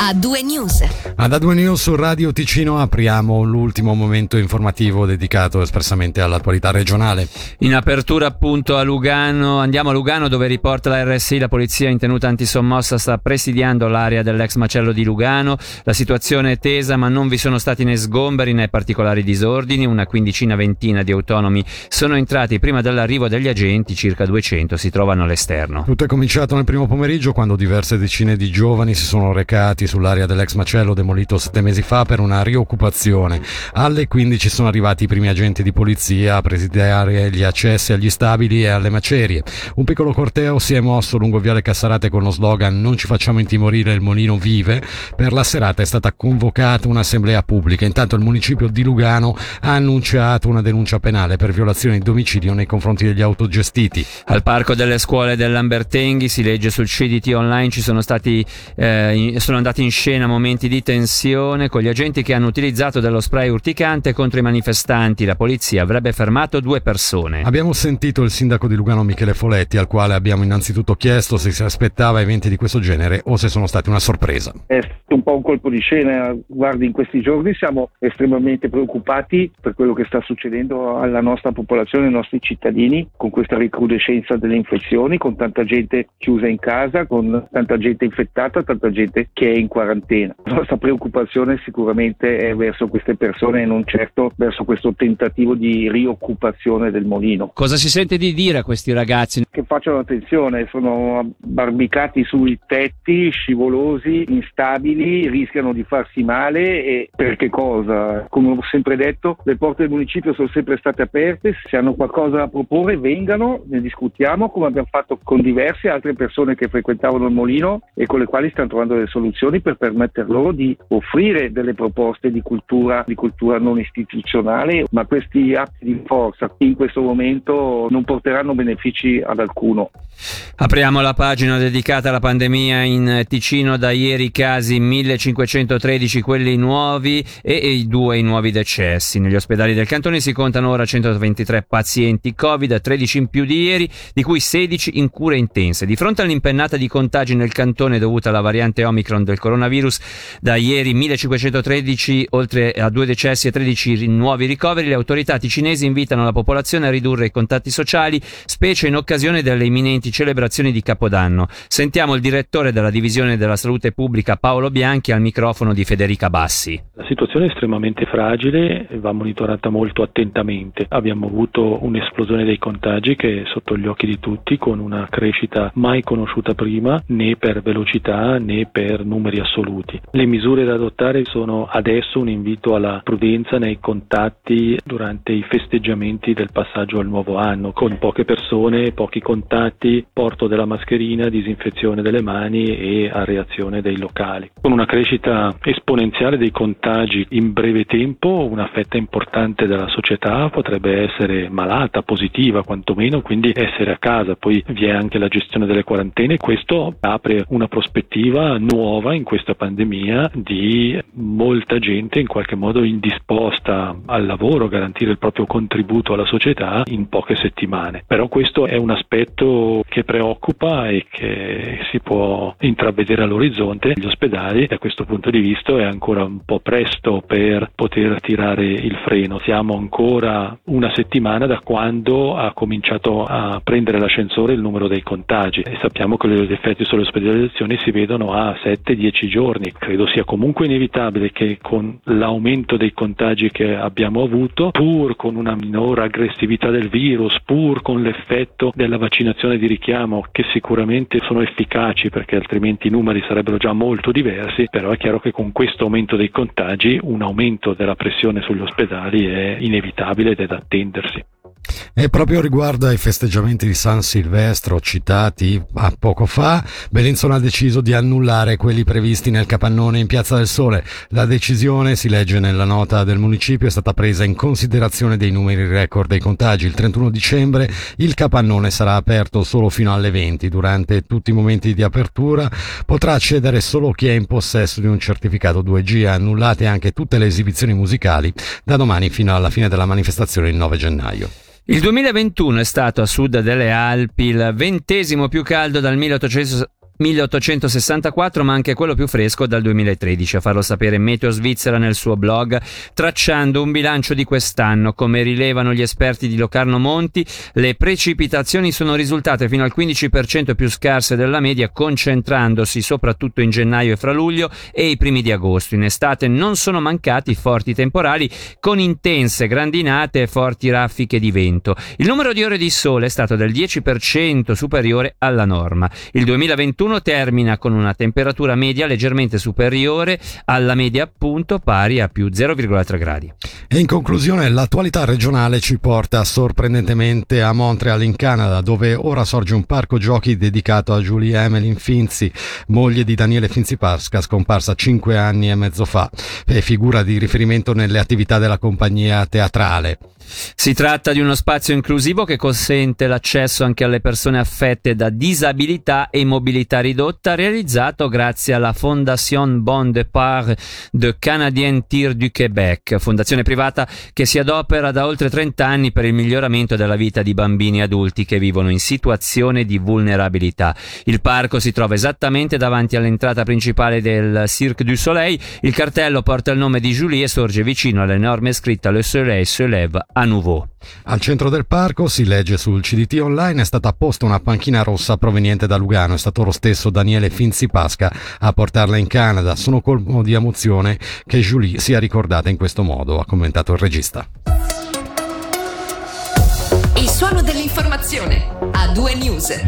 A due news. Ad A2 News su Radio Ticino apriamo l'ultimo momento informativo dedicato espressamente all'attualità regionale. In apertura appunto a Lugano, andiamo a Lugano dove riporta la RSI, la polizia in tenuta antisommossa sta presidiando l'area dell'ex macello di Lugano. La situazione è tesa ma non vi sono stati né sgomberi né particolari disordini, una quindicina ventina di autonomi sono entrati prima dell'arrivo degli agenti, circa 200 si trovano all'esterno. Tutto è cominciato nel primo pomeriggio quando diverse decine di giovani si sono recati sull'area dell'ex macello demolito sette mesi fa per una rioccupazione. Alle 15 sono arrivati i primi agenti di polizia a presidiare gli accessi agli stabili e alle macerie. Un piccolo corteo si è mosso lungo Viale Cassarate con lo slogan Non ci facciamo intimorire, il Molino vive. Per la serata è stata convocata un'assemblea pubblica. Intanto il municipio di Lugano ha annunciato una denuncia penale per violazione di domicilio nei confronti degli autogestiti. Al parco delle scuole dell'Ambertenghi si legge sul CDT online ci sono stati eh, sono andati in scena momenti di tensione con gli agenti che hanno utilizzato dello spray urticante contro i manifestanti. La polizia avrebbe fermato due persone. Abbiamo sentito il sindaco di Lugano Michele Foletti, al quale abbiamo innanzitutto chiesto se si aspettava eventi di questo genere o se sono stati una sorpresa. È stato un po' un colpo di scena, guardi in questi giorni siamo estremamente preoccupati per quello che sta succedendo alla nostra popolazione, ai nostri cittadini, con questa recrudescenza delle infezioni, con tanta gente chiusa in casa, con tanta gente infettata, tanta gente che è in quarantena. La nostra preoccupazione sicuramente è verso queste persone e non certo verso questo tentativo di rioccupazione del molino. Cosa si sente di dire a questi ragazzi? Che facciano attenzione, sono barbicati sui tetti, scivolosi, instabili, rischiano di farsi male e per che cosa? Come ho sempre detto, le porte del municipio sono sempre state aperte, se hanno qualcosa da proporre vengano, ne discutiamo come abbiamo fatto con diverse altre persone che frequentavano il molino e con le quali stiamo trovando delle soluzioni per permettere loro di offrire delle proposte di cultura, di cultura non istituzionale, ma questi atti di forza in questo momento non porteranno benefici ad alcuno. Apriamo la pagina dedicata alla pandemia in Ticino, da ieri casi 1513 quelli nuovi e i due nuovi decessi. Negli ospedali del cantone si contano ora 123 pazienti Covid, 13 in più di ieri, di cui 16 in cure intense. Di fronte all'impennata di contagi nel cantone dovuta alla variante Omicron del coronavirus, da ieri 1513 oltre a due decessi e 13 nuovi ricoveri, le autorità ticinesi invitano la popolazione a ridurre i contatti sociali, specie in occasione delle imminenti celebrazioni di Capodanno. Sentiamo il direttore della divisione della salute pubblica Paolo Bianchi al microfono di Federica Bassi. La situazione è estremamente fragile e va monitorata molto attentamente. Abbiamo avuto un'esplosione dei contagi che è sotto gli occhi di tutti con una crescita mai conosciuta prima né per velocità né per numeri assoluti. Le misure da adottare sono adesso un invito alla prudenza nei contatti durante i festeggiamenti del passaggio al nuovo anno, con poche persone, pochi contatti, porto della mascherina, disinfezione delle mani e areazione dei locali. Con una crescita esponenziale dei contagi in breve tempo, una fetta importante della società potrebbe essere malata, positiva quantomeno, quindi essere a casa. Poi vi è anche la gestione delle quarantene. Questo apre una prospettiva nuova in questa pandemia di molta gente in qualche modo indisposta al lavoro, garantire il proprio contributo alla società in poche settimane. Però questo è un aspetto che preoccupa e che si può intravedere all'orizzonte. Gli ospedali da questo punto di vista è ancora un po' presto per poter tirare il freno. Siamo ancora una settimana da quando ha cominciato a prendere l'ascensore il numero dei contagi e sappiamo che gli effetti sulle ospedalizzazioni si vedono a 7-10 giorni. Credo sia comunque inevitabile che con l'aumento dei contagi che abbiamo avuto, pur con una minore aggressività del virus, pur con l'effetto della vaccinazione di richiamo che sicuramente sono efficaci perché altrimenti i numeri sarebbero già molto diversi, però è chiaro che con questo aumento dei contagi un aumento della pressione sugli ospedali è inevitabile ed è da attendersi. E proprio riguardo ai festeggiamenti di San Silvestro citati a poco fa, Bellinzona ha deciso di annullare quelli previsti nel capannone in Piazza del Sole. La decisione, si legge nella nota del municipio, è stata presa in considerazione dei numeri record dei contagi. Il 31 dicembre il capannone sarà aperto solo fino alle 20. Durante tutti i momenti di apertura potrà accedere solo chi è in possesso di un certificato 2G. Annullate anche tutte le esibizioni musicali da domani fino alla fine della manifestazione il 9 gennaio. Il 2021 è stato a sud delle Alpi il ventesimo più caldo dal 1800 1864, ma anche quello più fresco dal 2013. A farlo sapere Meteo Svizzera nel suo blog, tracciando un bilancio di quest'anno. Come rilevano gli esperti di Locarno Monti, le precipitazioni sono risultate fino al 15% più scarse della media, concentrandosi soprattutto in gennaio e fra luglio e i primi di agosto. In estate non sono mancati forti temporali con intense grandinate e forti raffiche di vento. Il numero di ore di sole è stato del 10% superiore alla norma. Il 2021 termina con una temperatura media leggermente superiore alla media appunto pari a più 0,3 gradi. E in conclusione l'attualità regionale ci porta sorprendentemente a Montreal in Canada dove ora sorge un parco giochi dedicato a Julie Emeline Finzi, moglie di Daniele Finzi Pasca scomparsa cinque anni e mezzo fa e figura di riferimento nelle attività della compagnia teatrale. Si tratta di uno spazio inclusivo che consente l'accesso anche alle persone affette da disabilità e mobilità ridotta, realizzato grazie alla Fondation Bon Départ de Canadien Tir du Québec, fondazione privata che si adopera da oltre 30 anni per il miglioramento della vita di bambini e adulti che vivono in situazione di vulnerabilità. Il parco si trova esattamente davanti all'entrata principale del Cirque du Soleil. Il cartello porta il nome di Julie e sorge vicino all'enorme scritta Le Soleil se lève à nouveau. Al centro del parco si legge sul CDT online è stata posta una panchina rossa proveniente da Lugano. È stato lo stesso Daniele Finzi Pasca a portarla in Canada. Sono colmo di emozione che Julie sia ricordata in questo modo, ha commentato il regista. Il suono dell'informazione a due news.